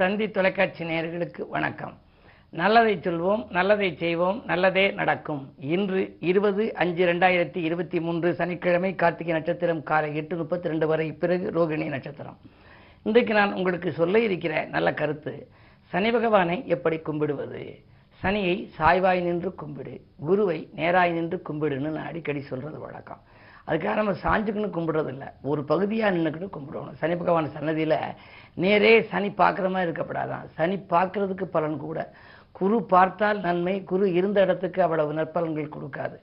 தந்தி தொலைக்காட்சி நேயர்களுக்கு வணக்கம். நல்லதை சொல்வோம் நல்லதை செய்வோம் நல்லதே நடக்கும். இன்று இருபது அஞ்சு ரெண்டாயிரத்தி இருபத்தி மூன்று சனிக்கிழமை கார்த்திகை நட்சத்திரம் காலை எட்டு முப்பத்தி ரெண்டு வரை பிறகு ரோகிணி நட்சத்திரம். இன்றைக்கு நான் உங்களுக்கு சொல்ல இருக்கிற நல்ல கருத்து சனி பகவானை எப்படி கும்பிடுவது? சனியை சாய்வாய் நின்று கும்பிடு குருவை நேராய் நின்று கும்பிடுன்னு நான் அடிக்கடி சொல்றது வழக்கம். அதுக்காக நம்ம சாஞ்சுக்குன்னு கும்பிடுறது இல்லை ஒரு பகுதியாக நின்றுக்கிட்டு கும்பிடுவோம் சனி பகவான் சன்னதியில் நேரே சனி பார்க்குற மாதிரி இருக்கப்படாதான். சனி பார்க்கறதுக்கு பலன் கூட. குரு பார்த்தால் நன்மை குரு இருந்த இடத்துக்கு அவ்வளவு நற்பலன்கள் கொடுக்காது.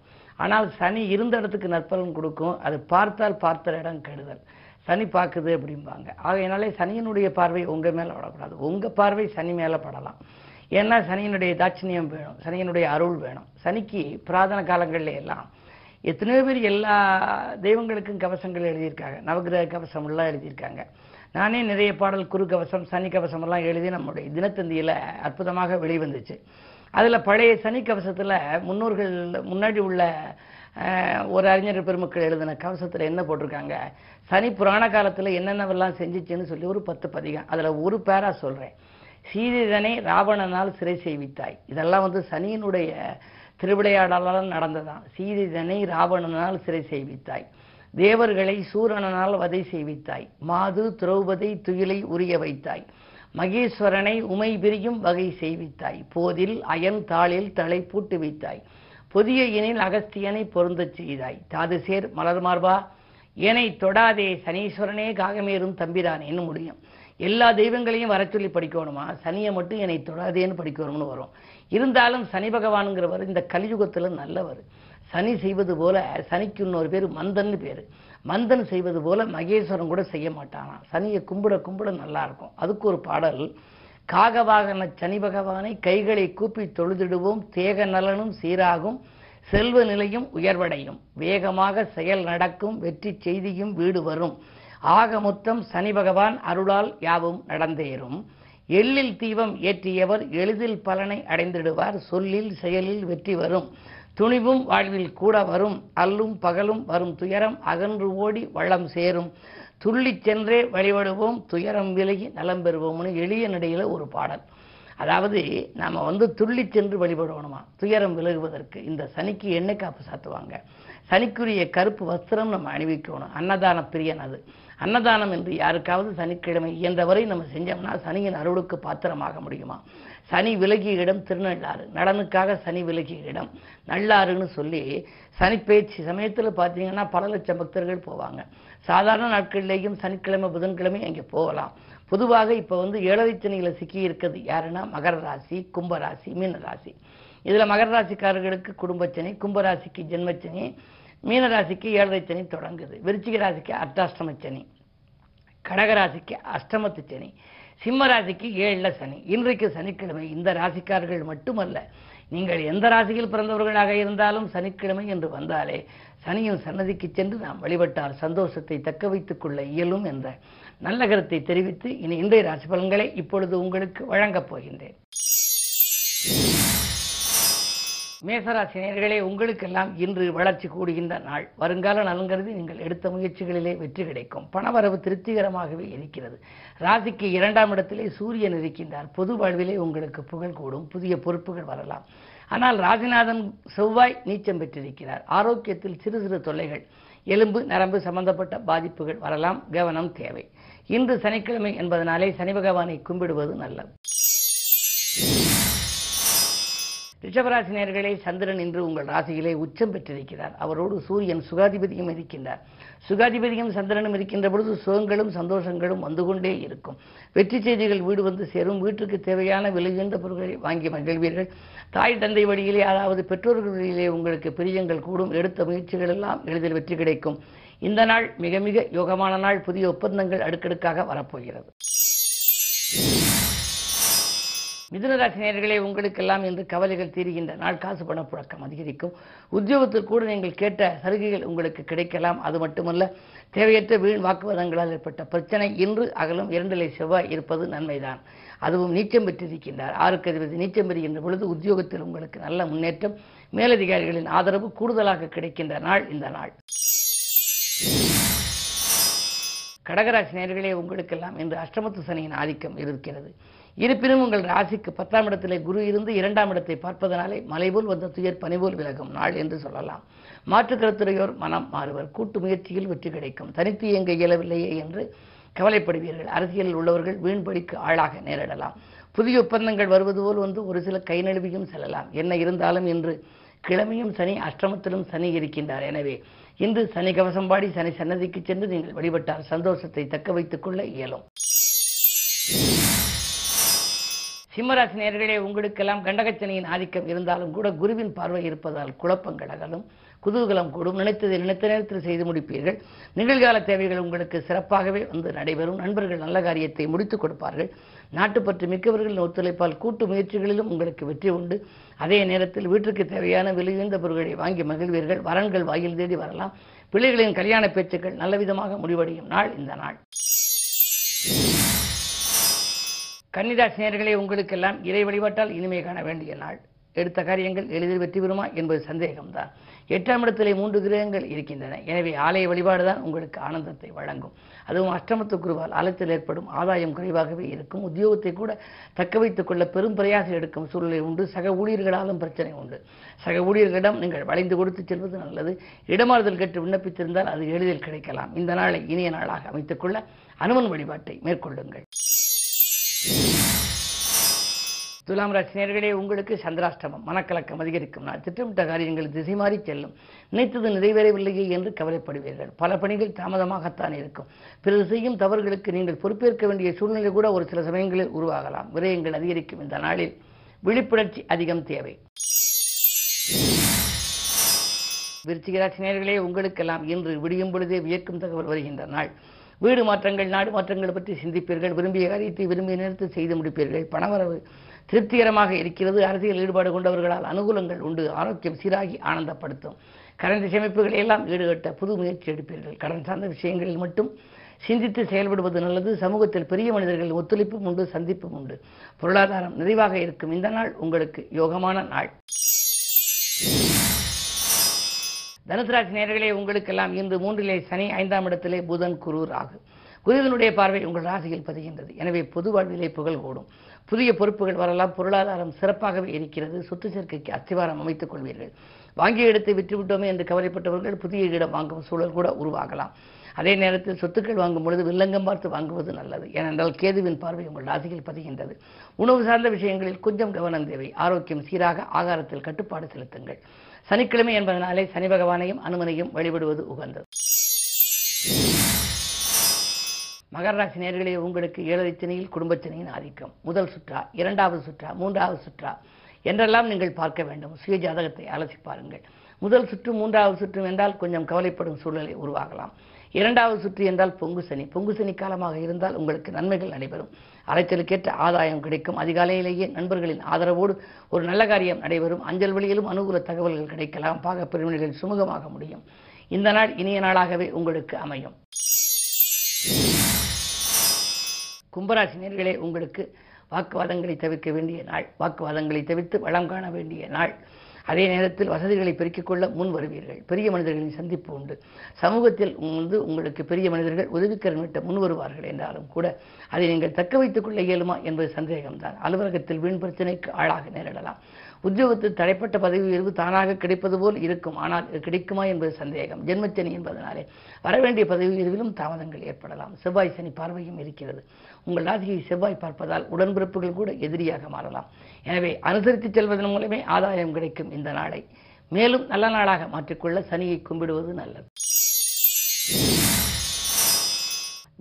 ஆனால் சனி இருந்த இடத்துக்கு நற்பலன் கொடுக்கும் அது பார்த்தால் பார்த்த இடம் கெடுதல். சனி பார்க்குது அப்படிம்பாங்க. ஆகையினாலே சனியினுடைய பார்வை உங்கள் மேலே படக்கூடாது உங்கள் பார்வை சனி மேலே படலாம். ஏன்னா சனியினுடைய தாட்சிணியம் வேணும். சனியினுடைய அருள் வேணும். சனிக்கு புராதன காலங்கள்ல எல்லாம் எத்தனையோ பேர் எல்லா தெய்வங்களுக்கும் கவசங்கள் எழுதியிருக்காங்க. நவகிரக கவசம் எல்லாம் எழுதியிருக்காங்க. நானே நிறைய பாடல் குறுக்கவசம் சனிக்கவசம் எல்லாம் எழுதி நம்முடைய தினத்தந்தியில் அற்புதமாக வெளிவந்துச்சு. அதில் பழைய சனி கவசத்தில் முன்னோர்கள் முன்னாடி உள்ள ஒரு அறிஞர் பெருமக்கள் எழுதின கவசத்தில் என்ன போட்டிருக்காங்க? சனி புராண காலத்தில் என்னென்னவெல்லாம் செஞ்சிச்சுன்னு சொல்லி ஒரு பத்து பதிகம். அதில் ஒரு பேரா சொல்கிறேன் சீதைதனை ராவணனால் சிறை செய்வித்தாய். இதெல்லாம் வந்து சனியினுடைய திருவிளையாடலால் நடந்ததான் சீதைதனை ராவணனால் சிறை செய்வித்தாய். தேவர்களை சூரனால் வதை செய்வித்தாய். மாது திரௌபதி துயிலை உரிய வைத்தாய். மகேஸ்வரனை உமை பிரியும் வகை செய்வித்தாய். போதில் அயன் தாளில் தலை பூட்டு வைத்தாய். புதிய எனில் அகஸ்தியனை பொருந்தச் செய்தாய். தாதுசேர் மலர் மார்பா ஏனை தொடாதே சனீஸ்வரனே காகமேறும் தம்பிரானேன்னு முடியும். எல்லா தெய்வங்களையும் வர சொல்லி படிக்கணுமா? சனியை மட்டும் என்னை தொடாதேன்னு படிக்கணும்னு வரும். இருந்தாலும் சனி பகவானுங்கிறவர் இந்த கலியுகத்துல நல்லவர். சனி செய்வது போல சனிக்கு இன்னொரு பேர் மந்தன்னு பேர். மந்தன் செய்வது போல மகேஸ்வரன் கூட செய்ய மாட்டானா. சனியை கும்பிட கும்பிட நல்லா இருக்கும். அதுக்கு ஒரு பாடல் காகவாகன சனி பகவானை கைகளை கூப்பி தொழுதிடுவோம். தேக நலனும் சீராகும். செல்வ நிலையும் உயர்வடையும். வேகமாக செயல் நடக்கும். வெற்றி செய்தியும் வீடு வரும். ஆக மொத்தம் சனி பகவான் அருளால் யாவும் நடந்தேறும். எள்ளில் தீபம் ஏற்றியவர் எளிதில் பலனை அடைந்திடுவார். சொல்லில் செயலில் வெற்றி வரும். துணிவும் வாழ்வில் கூட வரும் அல்லும் பகலும் வரும் துயரம் அகன்று ஓடி வளம் சேரும். துள்ளி சென்றே வழிபடுவோம் துயரம் விலகி நலம் பெறுவோம்னு எளிய நடையில் ஒரு பாடல். அதாவது நாம் வந்து துள்ளி சென்று வழிபடணுமா துயரம் விலகுவதற்கு இந்த சனிக்கு எண்ணெய் காப்பு சாத்துவாங்க? சனிக்குரிய கருப்பு வஸ்திரம் நம்ம அணிவிக்கணும். அன்னதான பிரியன் அது. அன்னதானம் என்று யாருக்காவது சனிக்கிழமை இயன்றவரை நம்ம செஞ்சோம்னா சனியின் அருளுக்கு பாத்திரமாக முடியுமா? சனி விலகிய இடம் திருநள்ளாறு. நலனுக்காக சனி விலகிய இடம். நல்லாறுன்னு சொல்லி சனி பேச்சு சமயத்தில் பார்த்தீங்கன்னா பல லட்சம் பக்தர்கள் போவாங்க. சாதாரண நாட்கள்லேயும் சனிக்கிழமை புதன்கிழமை அங்கே போகலாம். பொதுவாக இப்போ வந்து ஏழரை சனியில் சிக்கி இருக்கிறது யாருன்னா மகர ராசி கும்பராசி மீன ராசி. இதில் மகர ராசிக்காரர்களுக்கு குடும்பச்சனி கும்பராசிக்கு ஜென்மச்சனி மீனராசிக்கு ஏழரைச்சனி ஏழரை சனி தொடங்குது. விருச்சிக ராசிக்கு அர்த்தாஷ்டம கடகராசிக்கு அஷ்டமத்து சனி சிம்ம ராசிக்கு ஏழில் சனி. இன்றைக்கு சனிக்கிழமை இந்த ராசிக்காரர்கள் மட்டுமல்ல நீங்கள் எந்த ராசியில் பிறந்தவர்களாக இருந்தாலும் சனிக்கிழமை என்று வந்தாலே சனியின் சன்னதிக்கு சென்று நாம் வழிபட்டால் சந்தோஷத்தை தக்க வைத்துக் கொள்ள இயலும் என்ற நல்ல கருத்தை தெரிவித்து இனி இன்றைய ராசி பலன்களை இப்பொழுது உங்களுக்கு வழங்கப் போகின்றேன். மேசராசினியர்களே உங்களுக்கெல்லாம் இன்று வளர்ச்சி கூடுகின்ற நாள். வருங்கால நலன்கருதி நீங்கள் எடுத்த முயற்சிகளிலே வெற்றி கிடைக்கும். பணவரவு திருப்திகரமாகவே இருக்கிறது. ராசிக்கு இரண்டாம் இடத்திலே சூரியன் இருக்கின்றார். பொது வாழ்விலே உங்களுக்கு புகழ் கூடும். புதிய பொறுப்புகள் வரலாம். ஆனால் ராசிநாதன் செவ்வாய் நீச்சம் பெற்றிருக்கிறார். ஆரோக்கியத்தில் சிறு சிறு தொல்லைகள் எலும்பு நரம்பு சம்பந்தப்பட்ட பாதிப்புகள் வரலாம். கவனம் தேவை. இன்று சனிக்கிழமை என்பதனாலே சனி பகவானை கும்பிடுவது நல்லது. ரிஷபராசி நேர்களே சந்திரன் இன்று உங்கள் ராசியிலே உச்சம் பெற்றிருக்கிறார். அவரோடு சூரியன் சுகாதிபதியும் இருக்கின்றார். சுகாதிபதியும் சந்திரனும் இருக்கின்ற பொழுது சுகங்களும் சந்தோஷங்களும் வந்து கொண்டே இருக்கும். வெற்றி செய்திகள் வீடு வந்து சேரும். வீட்டுக்கு தேவையான விலையுந்த பொருட்களை வாங்கி மகிழ்வீர்கள். தாய் தந்தை வழியிலே அதாவது பெற்றோர்கள் வழியிலே உங்களுக்கு பிரியங்கள் கூடும். எடுத்த முயற்சிகள் எல்லாம் எளிதில் வெற்றி கிடைக்கும். இந்த நாள் மிக மிக யோகமான நாள். புதிய ஒப்பந்தங்கள் அடுக்கடுக்காக வரப்போகிறது. மிதுனராசி நேயர்களே உங்களுக்கெல்லாம் இன்று கவலைகள் தீருகின்ற நாள். காசு பண புழக்கம் அதிகரிக்கும். உத்தியோகத்தில் கூட நீங்கள் கேட்ட சலுகைகள் உங்களுக்கு கிடைக்கலாம். அது மட்டுமல்ல தேவையற்ற வீண் வாக்குவாதங்களால் ஏற்பட்ட பிரச்சனை இன்று அகலும். இரண்டிலை செவ்வாய் இருப்பது நன்மைதான். அதுவும் நீச்சம் பெற்றிருக்கின்றார். ஆறுக்கு அதிபதி நீச்சம் பெறுகின்ற பொழுது உத்தியோகத்தில் உங்களுக்கு நல்ல முன்னேற்றம் மேலதிகாரிகளின் ஆதரவு கூடுதலாக கிடைக்கின்ற நாள் இந்த நாள். கடகராசி நேர்களே உங்களுக்கெல்லாம் இன்று அஷ்டமத்து சனியின் ஆதிக்கம் இருக்கிறது. இருப்பினும் உங்கள் ராசிக்கு பத்தாம் இடத்திலே குரு இருந்து இரண்டாம் இடத்தை பார்ப்பதனாலே மலை போல் வந்த துயர் பனிபோல் விலகும் நாள் என்று சொல்லலாம். மாற்றுக்கருத்துறையோர் மனம் மாறுவர். கூட்டு முயற்சியில் வெற்றி கிடைக்கும். தனித்து இயங்க இயலவில்லையே என்று கவலைப்படுவீர்கள். அரசியலில் உள்ளவர்கள் வீண்படிக்கு ஆளாக நேரிடலாம். புதிய ஒப்பந்தங்கள் வருவது போல் வந்து ஒரு சில கை நழுவியும் செல்லலாம். என்ன இருந்தாலும் இன்று கிழமையும் சனி அஷ்டமத்திலும் சனி இருக்கின்றார். எனவே இன்று சனி கவசம் பாடி சனி சன்னதிக்கு சென்று நீங்கள் வழிபட்டால் சந்தோஷத்தை தக்க வைத்துக் கொள்ள இயலும். சிம்மராசி நேர்களே உங்களுக்கெல்லாம் கண்டகச்சனையின் ஆதிக்கம் இருந்தாலும் கூட குருவின் பார்வை இருப்பதால் குழப்பங்கள் அகலும் குதூகலம் கூடும். நினைத்ததை நினைத்த நேரத்தில் செய்து முடிப்பீர்கள். நிகழ்கால தேவைகள் உங்களுக்கு சிறப்பாகவே வந்து நடைபெறும். நண்பர்கள் நல்ல காரியத்தை முடித்துக் கொடுப்பார்கள். நாட்டுப்பற்று மிக்கவர்களின் ஒத்துழைப்பால் கூட்டு முயற்சிகளிலும் உங்களுக்கு வெற்றி உண்டு. அதே நேரத்தில் வீட்டிற்கு தேவையான விலையுந்த பொருட்களை வாங்கி மகிழ்வீர்கள். வரன்கள் வாயில் தேடி வரலாம். பிள்ளைகளின் கல்யாண பேச்சுக்கள் நல்லவிதமாக முடிவடையும் நாள் இந்த நாள். கன்னிராசி உங்களுக்கெல்லாம் இறை வழிபாட்டால் இனிமை காண வேண்டிய நாள். எடுத்த காரியங்கள் எளிதில் வெற்றி பெறுமா என்பது சந்தேகம்தான். எட்டாம் இடத்திலே மூன்று கிரகங்கள் இருக்கின்றன. எனவே ஆலய வழிபாடு தான் உங்களுக்கு ஆனந்தத்தை வழங்கும். அதுவும் அஷ்டமத்து குருவால் ஆலயத்தில் ஏற்படும் ஆதாயம் குறைவாகவே இருக்கும். உத்தியோகத்தை கூட தக்க வைத்துக் கொள்ள பெரும் பிரயாசம் எடுக்கும் சூழ்நிலை உண்டு. சக ஊழியர்களாலும் பிரச்சனை உண்டு. சக ஊழியர்களிடம் நீங்கள் வளைந்து கொடுத்து செல்வது நல்லது. இடமாறுதல் கேட்டு விண்ணப்பித்திருந்தால் அது எளிதில் கிடைக்கலாம். இந்த நாளை இனிய நாளாக அமைத்துக் கொள்ள அனுமன் வழிபாட்டை மேற்கொள்ளுங்கள். துலாம் ராசி உங்களுக்கு சந்திராஷ்டமம். மனக்கலக்கம் அதிகரிக்கும். நாள் திட்டமிட்ட காரியங்கள் திசை மாறி செல்லும். நினைத்தது நிறைவேறவில்லையே என்று கவலைப்படுவீர்கள். பல பணிகள் தாமதமாகத்தான் இருக்கும். பிறகு செய்யும் தவறுகளுக்கு நீங்கள் பொறுப்பேற்க வேண்டிய சூழ்நிலை கூட ஒரு சில சமயங்களில் உருவாகலாம். விரயங்கள் அதிகரிக்கும் இந்த நாளில். விழிப்புணர்ச்சி அதிகம் தேவை. விருச்சிக நேர்களே உங்களுக்கெல்லாம் இன்று விடியும் பொழுதே வியக்கும் தகவல் வருகின்ற நாள். வீடு மாற்றங்கள் நாடு மாற்றங்கள் பற்றி சிந்திப்பீர்கள் விரும்பிய காரியத்தை விரும்பிய நேரத்தில் செய்து முடிப்பீர்கள். பணவரவு திருப்திகரமாக இருக்கிறது. அரசியல் ஈடுபாடு கொண்டவர்களால் அனுகூலங்கள் உண்டு. ஆரோக்கியம் சீராகி ஆனந்தப்படுத்தும். கடன் சேமிப்புகளை எல்லாம் ஈடுகட்ட புது முயற்சி எடுப்பீர்கள். கடன் சார்ந்த விஷயங்களில் மட்டும் சிந்தித்து செயல்படுவது நல்லது. சமூகத்தில் பெரிய மனிதர்கள் ஒத்துழைப்பும் உண்டு சந்திப்பும் உண்டு. பொருளாதாரம் நிறைவாக இருக்கும். இந்த நாள் உங்களுக்கு யோகமான நாள். தனுசராசி நேர்களே உங்களுக்கெல்லாம் இன்று மூன்றிலே சனி ஐந்தாம் இடத்திலே புதன் குரு ராகு குருவினுடைய பார்வை உங்கள் ராசியில் பதிகின்றது. எனவே பொது வாழ்விலே புகழ் கூடும். புதிய பொறுப்புகள் வரலாம். பொருளாதாரம் சிறப்பாகவே இருக்கிறது. சொத்து சேர்க்கைக்கு அஸ்திவாரம் அமைத்துக் கொள்வீர்கள். வாங்கிய இடத்தை விற்றுவிட்டோமே என்று கவலைப்பட்டவர்கள் புதிய இடம் வாங்கும் சூழல் கூட உருவாகலாம். அதே நேரத்தில் சொத்துக்கள் வாங்கும் பொழுது வில்லங்கம் பார்த்து வாங்குவது நல்லது. ஏனென்றால் கேதுவின் பார்வை உங்கள் ராசியில் பதிகின்றது. உணவு சார்ந்த விஷயங்களில் கொஞ்சம் கவனம் தேவை. ஆரோக்கியம் சீராக ஆகாரத்தில் கட்டுப்பாடு செலுத்துங்கள். சனிக்கிழமை என்பதனாலே சனி பகவானையும் அனுமனையும் வழிபடுவது உகந்தது. மகர ராசி நேர்களே உங்களுக்கு ஏழரைச்சனையில் குடும்பச்சனையின் ஆதிக்கம். முதல் சுற்றா இரண்டாவது சுற்றா மூன்றாவது சுற்றா என்றெல்லாம் நீங்கள் பார்க்க வேண்டும். சுய ஜாதகத்தை அலசி பாருங்கள் முதல் சுற்று மூன்றாவது சுற்று என்றால் கொஞ்சம் கவலைப்படும் சூழ்நிலை உருவாகலாம் இரண்டாவது சுற்று என்றால் பொங்கு சனி. பொங்கு சனி காலமாக இருந்தால் உங்களுக்கு நன்மைகள் நடைபெறும். அலைச்சலுக்கேற்ற ஆதாயம் கிடைக்கும். அதிகாலையிலேயே நண்பர்களின் ஆதரவோடு ஒரு நல்ல காரியம் நடைபெறும். அஞ்சல் வழியிலும் அனுகூல தகவல்கள் கிடைக்கலாம். பாக பிரிவினைகள் சுமூகமாக முடியும். இந்த நாள் இனிய நாளாகவே உங்களுக்கு அமையும். கும்பராசி நேர்களே உங்களுக்கு வாக்குவாதங்களை தவிர்க்க வேண்டிய நாள். வாக்குவாதங்களை தவிர்த்து வளம் காண வேண்டிய நாள். அதே நேரத்தில் வசதிகளை பெருக்கிக் கொள்ள முன் வருவீர்கள். பெரிய மனிதர்களின் சந்திப்பு உண்டு. சமூகத்தில் வந்து உங்களுக்கு பெரிய மனிதர்கள் உதவிக்கரம் விட்ட முன் வருவார்கள் என்றாலும் கூட அதை நீங்கள் தக்க வைத்துக் கொள்ள இயலுமா என்பது சந்தேகம்தான். அலுவலகத்தில் வீண் பிரச்சனைக்கு ஆளாக நேரிடலாம். உத்தியோகத்தில் தடைப்பட்ட பதவி உயர்வு தானாக கிடைப்பது போல் இருக்கும். ஆனால் கிடைக்குமா என்பது சந்தேகம். ஜென்மச்சனி என்பதனாலே வரவேண்டிய பதவி உயர்விலும் தாமதங்கள் ஏற்படலாம். செவ்வாய் சனி பார்வையும் இருக்கிறது. உங்கள் ராசியை செவ்வாய் பார்ப்பதால் உடன்பிறப்புகள் கூட எதிரியாக மாறலாம். எனவே அனுசரித்து செல்வதன் மூலமே ஆதாயம் கிடைக்கும் இந்த நாளை. மேலும் நல்ல நாளாக மாற்றிக்கொள்ள சனியை கும்பிடுவது நல்லது.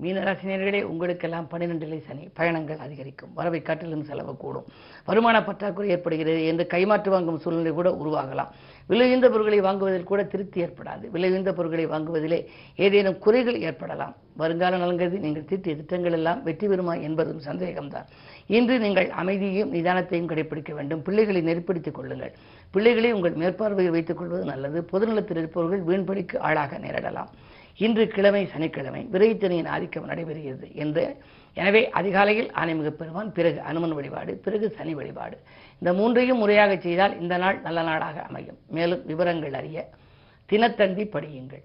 மீனராசினியர்களே உங்களுக்கெல்லாம் பன்னிரெண்டிலே சனி. பயணங்கள் அதிகரிக்கும். வரவை காட்டிலும் செலவு கூடும். வருமான பற்றாக்குறை ஏற்படுகிறது. என்று கைமாற்று வாங்கும் சூழ்நிலை கூட உருவாகலாம். விலையுந்த பொருட்களை வாங்குவதில் கூட திருப்தி ஏற்படாது. விலையுந்த பொருட்களை வாங்குவதிலே ஏதேனும் குறைகள் ஏற்படலாம். வருங்கால நலங்கருதி நீங்கள் தீட்டிய திட்டங்கள் எல்லாம் வெற்றி பெறுமா என்பதும் சந்தேகம்தான். இன்று நீங்கள் அமைதியையும் நிதானத்தையும் கடைபிடிக்க வேண்டும். பிள்ளைகளை நெருப்படுத்திக் கொள்ளுங்கள். பிள்ளைகளை உங்கள் மேற்பார்வையில் வைத்துக் கொள்வது நல்லது. பொதுநலத்தில் இருப்பவர்கள் வீண்படிக்கு ஆளாக நேரிடலாம். இன்று கிழமை சனிக்கிழமை விரைத்தனையின் ஆதிக்கம் நடைபெறுகிறது என்று எனவே அதிகாலையில் ஆணைமிகு பெருமான் பிறகு அனுமன் வழிபாடு பிறகு சனி வழிபாடு. இந்த மூன்றையும் முறையாக செய்தால் இந்த நாள் நல்ல நாளாக அமையும். மேலும் விவரங்கள் அறிய தினத்தந்தி படியுங்கள்.